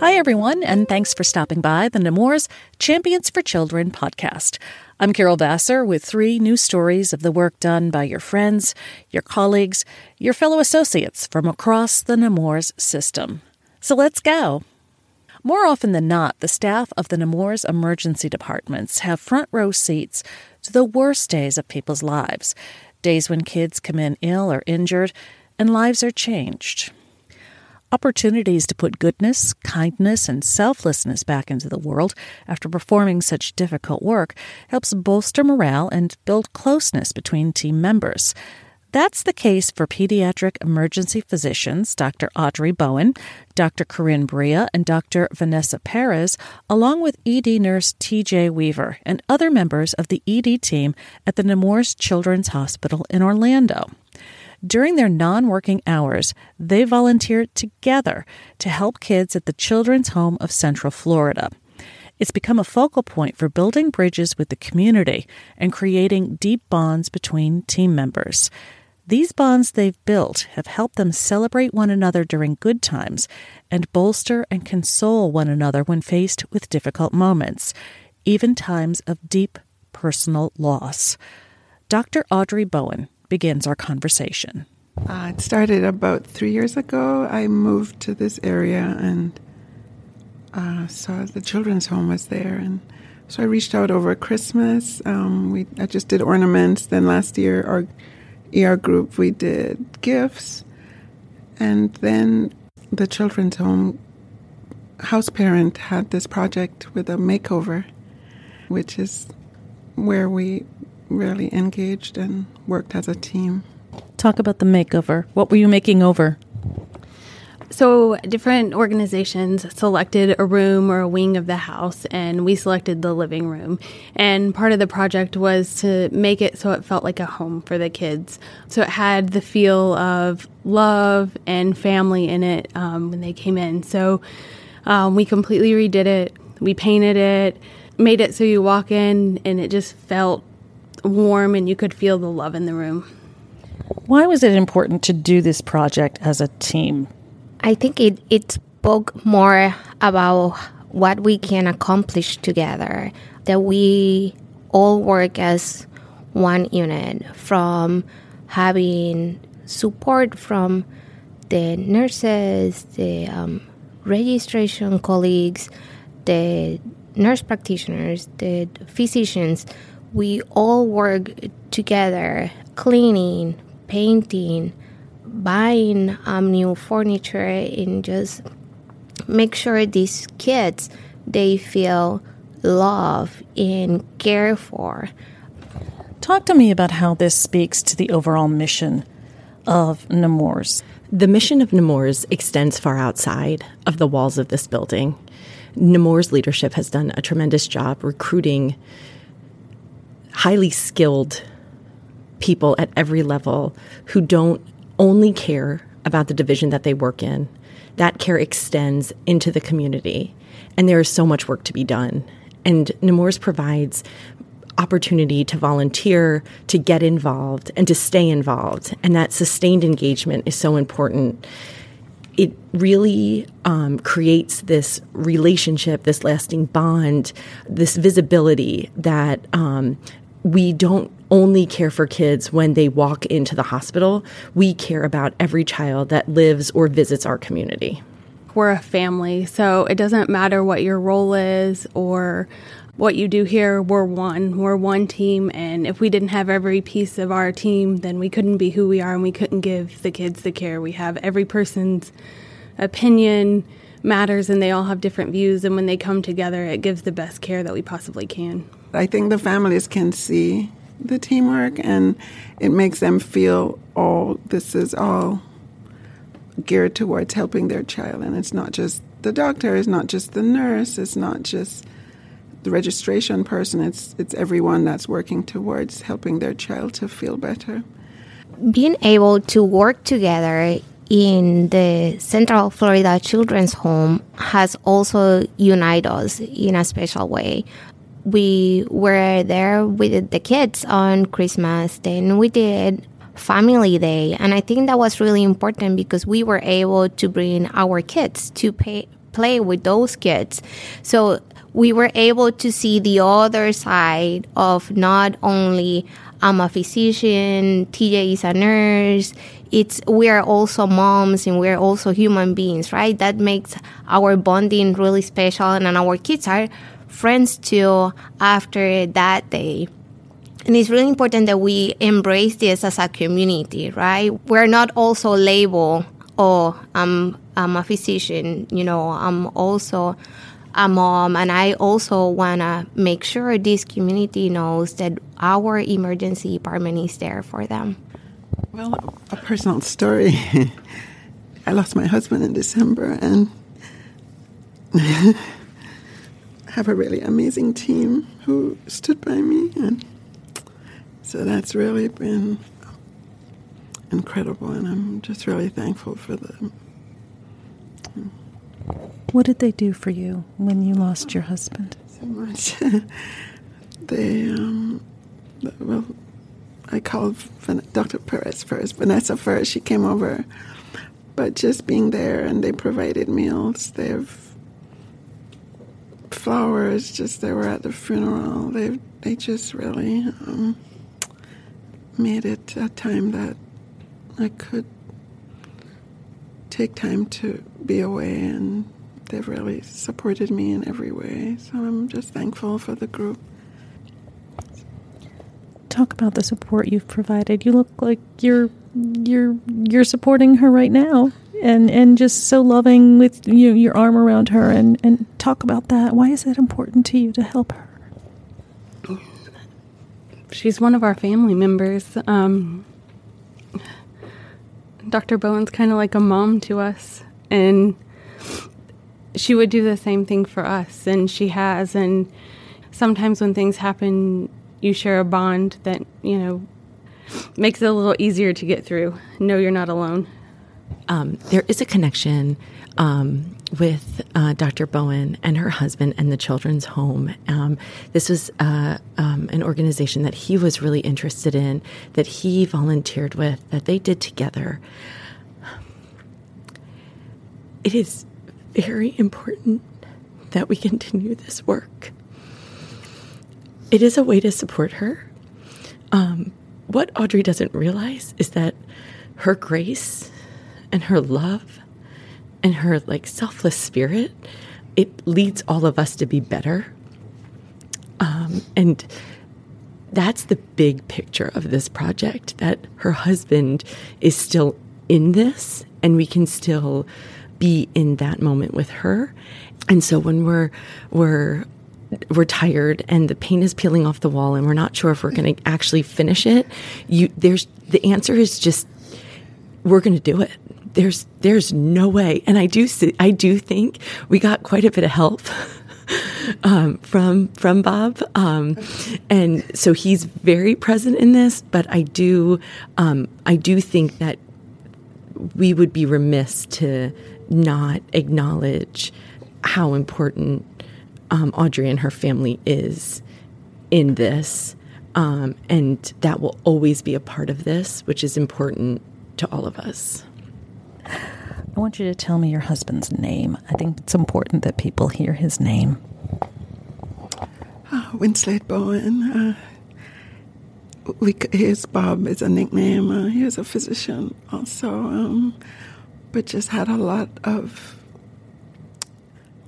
Hi, everyone, and thanks for stopping by the Nemours Champions for Children podcast. I'm Carol Vassar with three new stories of the work done by your friends, your colleagues, your fellow associates from across the Nemours system. So let's go. More often than not, the staff of the Nemours emergency departments have front row seats to the worst days of people's lives days when kids come in ill or injured and lives are changed. Opportunities to put goodness, kindness, and selflessness back into the world after performing such difficult work helps bolster morale and build closeness between team members. That's the case for pediatric emergency physicians Dr. Audrey Bowen, Dr. Corinne Bria, and Dr. Vanessa Perez, along with ED nurse TJ Weaver and other members of the ED team at the Nemours Children's Hospital in Orlando. During their non working hours, they volunteer together to help kids at the Children's Home of Central Florida. It's become a focal point for building bridges with the community and creating deep bonds between team members. These bonds they've built have helped them celebrate one another during good times and bolster and console one another when faced with difficult moments, even times of deep personal loss. Dr. Audrey Bowen begins our conversation. Uh, it started about three years ago. I moved to this area and uh, saw the children's home was there, and so I reached out over Christmas. Um, we I just did ornaments. Then last year, our ER group, we did gifts. And then the children's home house parent had this project with a makeover, which is where we really engaged and worked as a team. Talk about the makeover. What were you making over? So, different organizations selected a room or a wing of the house, and we selected the living room. And part of the project was to make it so it felt like a home for the kids. So, it had the feel of love and family in it um, when they came in. So, um, we completely redid it, we painted it, made it so you walk in and it just felt warm and you could feel the love in the room. Why was it important to do this project as a team? I think it, it spoke more about what we can accomplish together, that we all work as one unit from having support from the nurses, the um, registration colleagues, the nurse practitioners, the physicians. We all work together, cleaning, painting, buying um, new furniture and just make sure these kids they feel love and care for. Talk to me about how this speaks to the overall mission of Nemours. The mission of Nemours extends far outside of the walls of this building. Nemours leadership has done a tremendous job recruiting highly skilled people at every level who don't only care about the division that they work in. That care extends into the community, and there is so much work to be done. And Nemours provides opportunity to volunteer, to get involved, and to stay involved. And that sustained engagement is so important. It really um, creates this relationship, this lasting bond, this visibility that um, we don't only care for kids when they walk into the hospital. We care about every child that lives or visits our community. We're a family, so it doesn't matter what your role is or what you do here. We're one. We're one team, and if we didn't have every piece of our team, then we couldn't be who we are and we couldn't give the kids the care we have. Every person's opinion matters and they all have different views, and when they come together, it gives the best care that we possibly can. I think the families can see the teamwork and it makes them feel all this is all geared towards helping their child and it's not just the doctor it's not just the nurse it's not just the registration person it's it's everyone that's working towards helping their child to feel better being able to work together in the Central Florida Children's Home has also united us in a special way. We were there with the kids on Christmas, then we did Family Day, and I think that was really important because we were able to bring our kids to pay, play with those kids. So we were able to see the other side of not only I'm a physician, TJ is a nurse. It's we are also moms and we're also human beings, right? That makes our bonding really special and our kids are friends too after that day. And it's really important that we embrace this as a community, right? We're not also labeled, oh, I'm, I'm a physician, you know, I'm also a mom, and I also want to make sure this community knows that our emergency department is there for them. Well, a personal story. I lost my husband in December, and have a really amazing team who stood by me, and so that's really been incredible, and I'm just really thankful for them. What did they do for you when you lost your husband? So much. they, um, well, I called Dr. Perez first, Vanessa first. She came over, but just being there and they provided meals. They have flowers. Just they were at the funeral. They they just really um, made it a time that I could take time to be away and they've really supported me in every way. So I'm just thankful for the group. Talk about the support you've provided. You look like you're you're you're supporting her right now and and just so loving with you your arm around her and and talk about that. Why is that important to you to help her? She's one of our family members. Um, Dr. Bowen's kind of like a mom to us and she would do the same thing for us, and she has. And sometimes when things happen, you share a bond that, you know, makes it a little easier to get through. Know you're not alone. Um, there is a connection um, with uh, Dr. Bowen and her husband and the Children's Home. Um, this was uh, um, an organization that he was really interested in, that he volunteered with, that they did together. It is very important that we continue this work. It is a way to support her. Um, what Audrey doesn't realize is that her grace and her love and her like selfless spirit it leads all of us to be better um, and that's the big picture of this project that her husband is still in this and we can still be in that moment with her. And so when we're we're we're tired and the paint is peeling off the wall and we're not sure if we're going to actually finish it, you there's the answer is just we're going to do it. There's there's no way. And I do I do think we got quite a bit of help. Um, from from Bob, um, and so he's very present in this. But I do um, I do think that we would be remiss to not acknowledge how important um, Audrey and her family is in this. Um, and that will always be a part of this, which is important to all of us. I want you to tell me your husband's name. I think it's important that people hear his name. Oh, Winslade Bowen. Uh, we, his Bob is a nickname. Uh, he was a physician also. Um, but just had a lot of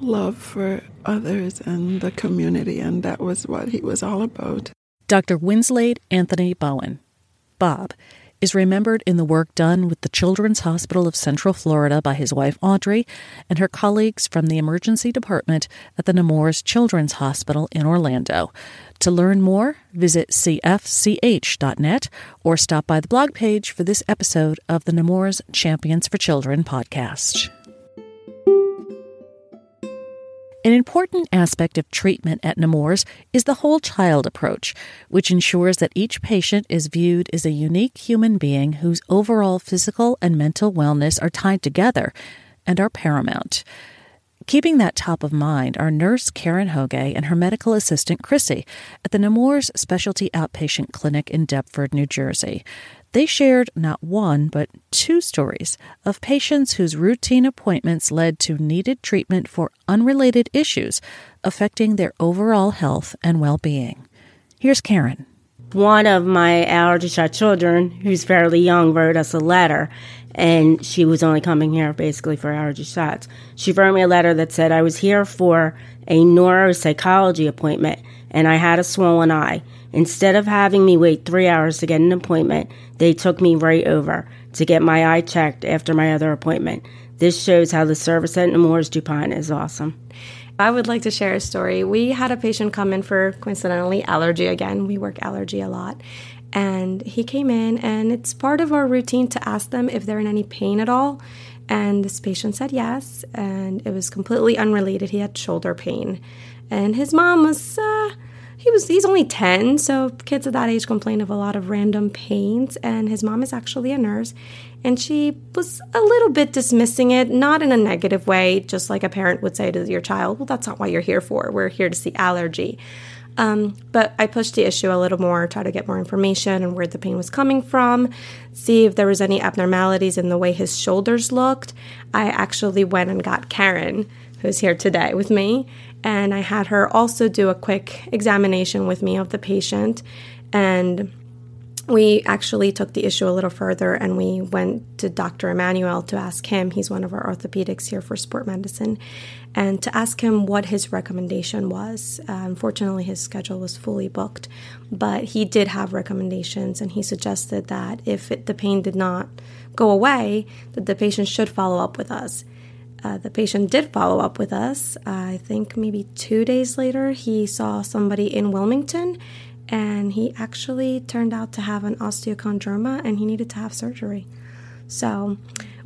love for others and the community, and that was what he was all about. Dr. Winslade Anthony Bowen, Bob, is remembered in the work done with the Children's Hospital of Central Florida by his wife Audrey and her colleagues from the emergency department at the Nemours Children's Hospital in Orlando. To learn more, visit cfch.net or stop by the blog page for this episode of the Nemours Champions for Children podcast. An important aspect of treatment at Nemours is the whole child approach, which ensures that each patient is viewed as a unique human being whose overall physical and mental wellness are tied together and are paramount. Keeping that top of mind are nurse Karen Hoge and her medical assistant Chrissy at the Nemours Specialty Outpatient Clinic in Deptford, New Jersey. They shared not one, but two stories of patients whose routine appointments led to needed treatment for unrelated issues affecting their overall health and well being. Here's Karen. One of my allergy shot children, who's fairly young, wrote us a letter and she was only coming here basically for allergy shots. She wrote me a letter that said I was here for a neuropsychology appointment and I had a swollen eye. Instead of having me wait three hours to get an appointment, they took me right over to get my eye checked after my other appointment. This shows how the service at Nemours DuPont is awesome. I would like to share a story. We had a patient come in for coincidentally allergy again. We work allergy a lot. And he came in, and it's part of our routine to ask them if they're in any pain at all. And this patient said yes, and it was completely unrelated. He had shoulder pain. And his mom was, uh, he was, he's only 10, so kids at that age complain of a lot of random pains. And his mom is actually a nurse, and she was a little bit dismissing it, not in a negative way, just like a parent would say to your child, well, that's not what you're here for. We're here to see allergy. Um, but I pushed the issue a little more, try to get more information and where the pain was coming from, see if there was any abnormalities in the way his shoulders looked. I actually went and got Karen, who's here today with me, and I had her also do a quick examination with me of the patient. And we actually took the issue a little further and we went to Dr. Emmanuel to ask him, he's one of our orthopedics here for sport medicine, and to ask him what his recommendation was. Uh, unfortunately, his schedule was fully booked, but he did have recommendations and he suggested that if it, the pain did not go away, that the patient should follow up with us. Uh, the patient did follow up with us. Uh, I think maybe two days later, he saw somebody in Wilmington and he actually turned out to have an osteochondroma and he needed to have surgery. So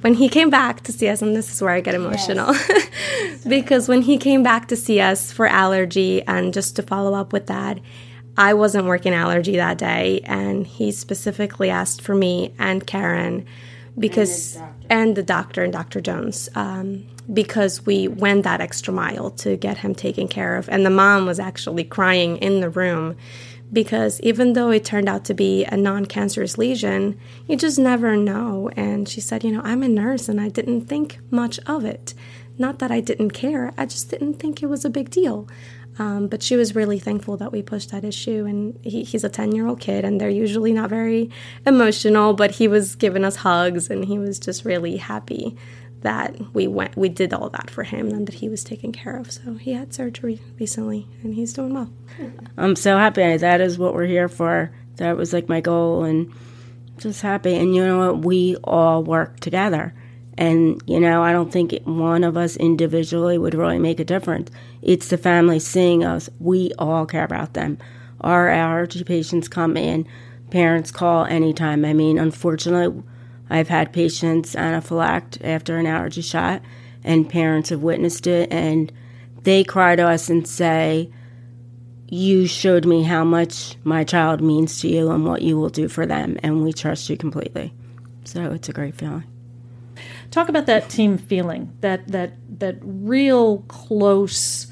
when he came back to see us, and this is where I get emotional, yes. because when he came back to see us for allergy and just to follow up with that, I wasn't working allergy that day, and he specifically asked for me and Karen because and, and the doctor and Dr. Jones um, because we went that extra mile to get him taken care of, and the mom was actually crying in the room because even though it turned out to be a non cancerous lesion, you just never know. And she said, You know, I'm a nurse and I didn't think much of it. Not that I didn't care, I just didn't think it was a big deal. Um, but she was really thankful that we pushed that issue. And he, he's a 10 year old kid, and they're usually not very emotional, but he was giving us hugs and he was just really happy that we went we did all that for him and that he was taken care of. So he had surgery recently and he's doing well. I'm so happy. That is what we're here for. That was like my goal and just happy. And you know what? We all work together. And you know i don't think one of us individually would really make a difference. It's the family seeing us. We all care about them. Our allergy patients come in. Parents call anytime. I mean unfortunately I've had patients anaphylactic after an allergy shot, and parents have witnessed it, and they cry to us and say, You showed me how much my child means to you and what you will do for them, and we trust you completely. So it's a great feeling. Talk about that team feeling, that that that real close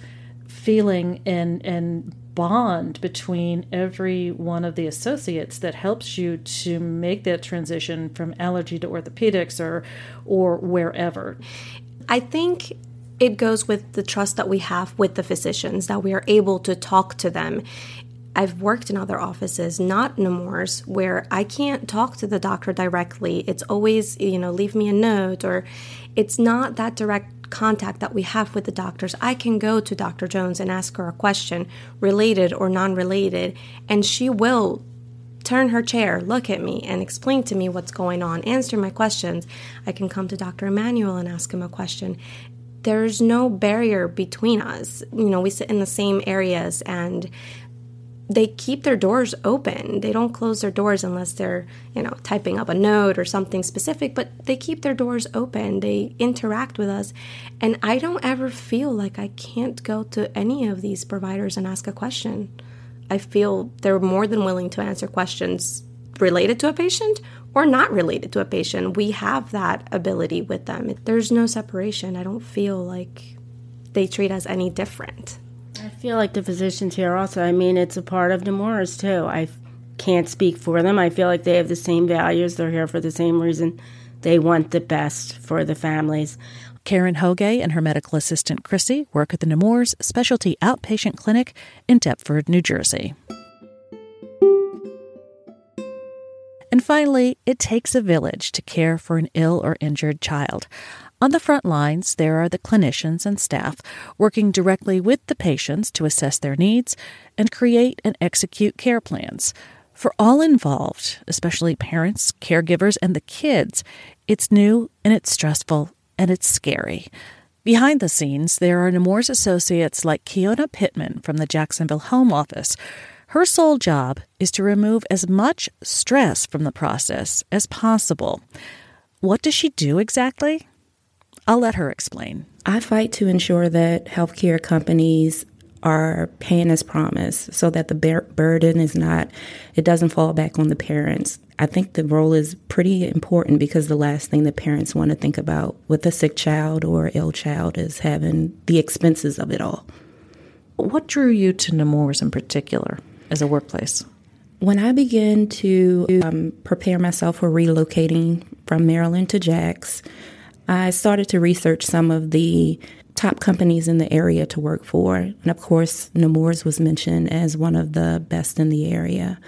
feeling and and bond between every one of the associates that helps you to make that transition from allergy to orthopedics or or wherever. I think it goes with the trust that we have with the physicians that we are able to talk to them I've worked in other offices, not Nemours, where I can't talk to the doctor directly. It's always, you know, leave me a note, or it's not that direct contact that we have with the doctors, I can go to Dr. Jones and ask her a question, related or non related, and she will turn her chair, look at me, and explain to me what's going on, answer my questions. I can come to Dr. Emmanuel and ask him a question. There's no barrier between us. You know, we sit in the same areas and they keep their doors open. They don't close their doors unless they're, you know, typing up a note or something specific, but they keep their doors open. They interact with us. And I don't ever feel like I can't go to any of these providers and ask a question. I feel they're more than willing to answer questions related to a patient or not related to a patient. We have that ability with them. There's no separation. I don't feel like they treat us any different. I feel like the physicians here also, I mean, it's a part of Nemours too. I can't speak for them. I feel like they have the same values. They're here for the same reason. They want the best for the families. Karen Hoge and her medical assistant Chrissy work at the Nemours Specialty Outpatient Clinic in Deptford, New Jersey. And finally, it takes a village to care for an ill or injured child. On the front lines, there are the clinicians and staff working directly with the patients to assess their needs and create and execute care plans. For all involved, especially parents, caregivers, and the kids, it's new and it's stressful and it's scary. Behind the scenes, there are Nemours associates like Keona Pittman from the Jacksonville Home Office. Her sole job is to remove as much stress from the process as possible. What does she do exactly? I'll let her explain. I fight to ensure that healthcare companies are paying as promised so that the burden is not, it doesn't fall back on the parents. I think the role is pretty important because the last thing that parents want to think about with a sick child or ill child is having the expenses of it all. What drew you to Nemours in particular? as a workplace? When I began to um, prepare myself for relocating from Maryland to Jax, I started to research some of the top companies in the area to work for. And of course, Nemours was mentioned as one of the best in the area.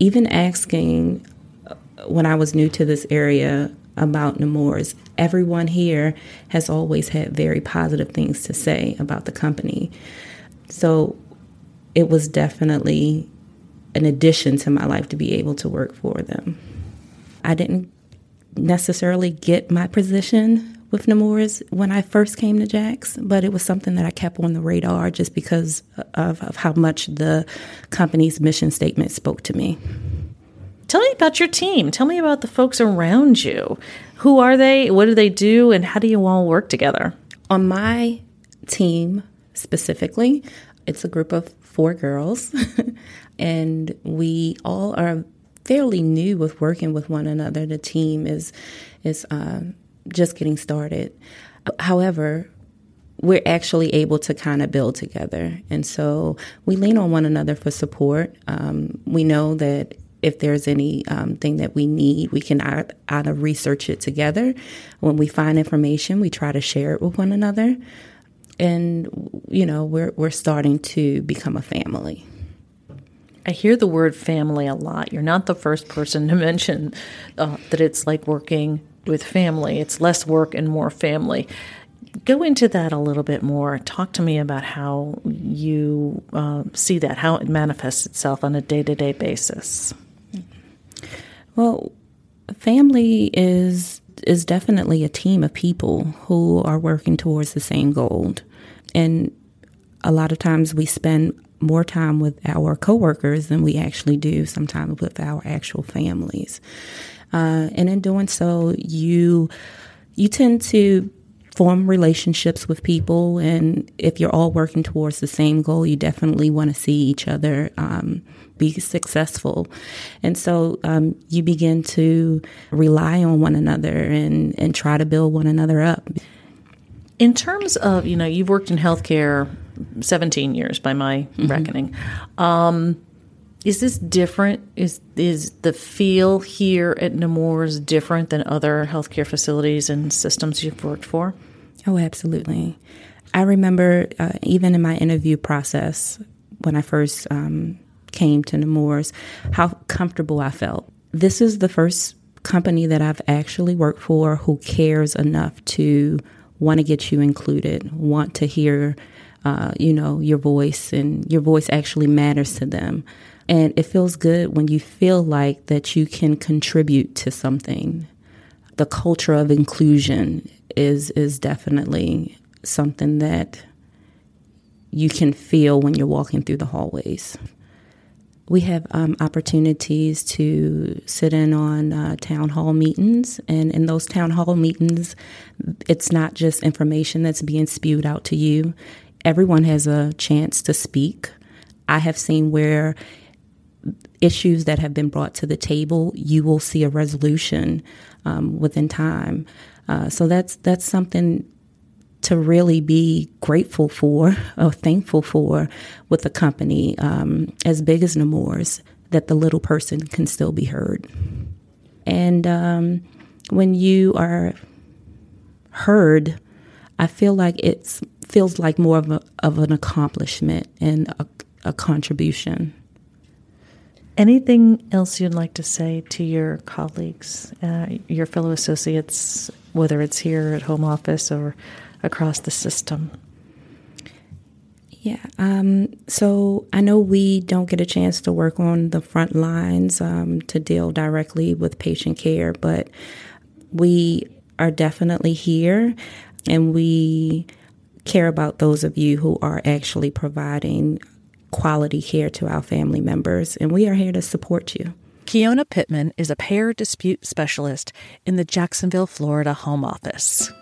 Even asking uh, when I was new to this area about Nemours, everyone here has always had very positive things to say about the company. So it was definitely an addition to my life to be able to work for them. I didn't necessarily get my position with Nemours when I first came to Jax, but it was something that I kept on the radar just because of, of how much the company's mission statement spoke to me. Tell me about your team. Tell me about the folks around you. Who are they? What do they do? And how do you all work together? On my team specifically, it's a group of four girls, and we all are fairly new with working with one another. The team is is um, just getting started. However, we're actually able to kind of build together, and so we lean on one another for support. Um, we know that if there's any um, that we need, we can either research it together. When we find information, we try to share it with one another and you know we're we're starting to become a family. I hear the word family a lot. You're not the first person to mention uh, that it's like working with family. It's less work and more family. Go into that a little bit more. Talk to me about how you uh, see that, how it manifests itself on a day to day basis. Well, family is is definitely a team of people who are working towards the same goal. And a lot of times we spend more time with our coworkers than we actually do sometimes with our actual families. Uh, and in doing so, you you tend to form relationships with people, and if you're all working towards the same goal, you definitely want to see each other um, be successful. And so um, you begin to rely on one another and, and try to build one another up. In terms of, you know, you've worked in healthcare 17 years by my mm-hmm. reckoning. Um, is this different? Is is the feel here at Nemours different than other healthcare facilities and systems you've worked for? Oh, absolutely. I remember uh, even in my interview process when I first um, came to Nemours, how comfortable I felt. This is the first company that I've actually worked for who cares enough to want to get you included, want to hear, uh, you know, your voice, and your voice actually matters to them. And it feels good when you feel like that you can contribute to something. The culture of inclusion is is definitely something that you can feel when you're walking through the hallways we have um, opportunities to sit in on uh, town hall meetings, and in those town hall meetings, it's not just information that's being spewed out to you. Everyone has a chance to speak. I have seen where issues that have been brought to the table, you will see a resolution um, within time. Uh, so that's that's something to really be grateful for or thankful for with a company um, as big as Nemours that the little person can still be heard. And um, when you are heard, I feel like it feels like more of, a, of an accomplishment and a, a contribution. Anything else you'd like to say to your colleagues, uh, your fellow associates, whether it's here at home office or across the system? Yeah. Um, so I know we don't get a chance to work on the front lines um, to deal directly with patient care, but we are definitely here and we care about those of you who are actually providing quality care to our family members, and we are here to support you. Keona Pittman is a payer dispute specialist in the Jacksonville, Florida home office.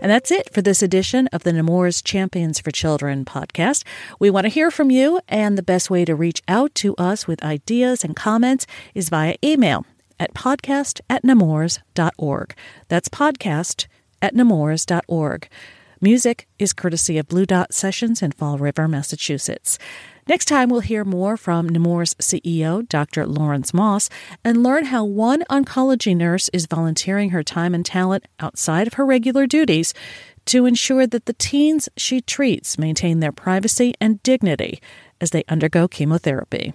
And that's it for this edition of the Nemours Champions for Children podcast. We want to hear from you, and the best way to reach out to us with ideas and comments is via email at podcast at nemours.org. That's podcast at nemours.org. Music is courtesy of Blue Dot Sessions in Fall River, Massachusetts. Next time, we'll hear more from Nemours CEO, Dr. Lawrence Moss, and learn how one oncology nurse is volunteering her time and talent outside of her regular duties to ensure that the teens she treats maintain their privacy and dignity as they undergo chemotherapy.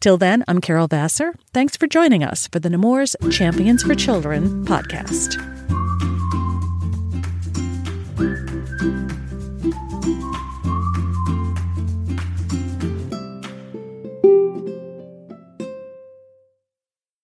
Till then, I'm Carol Vassar. Thanks for joining us for the Nemours Champions for Children podcast.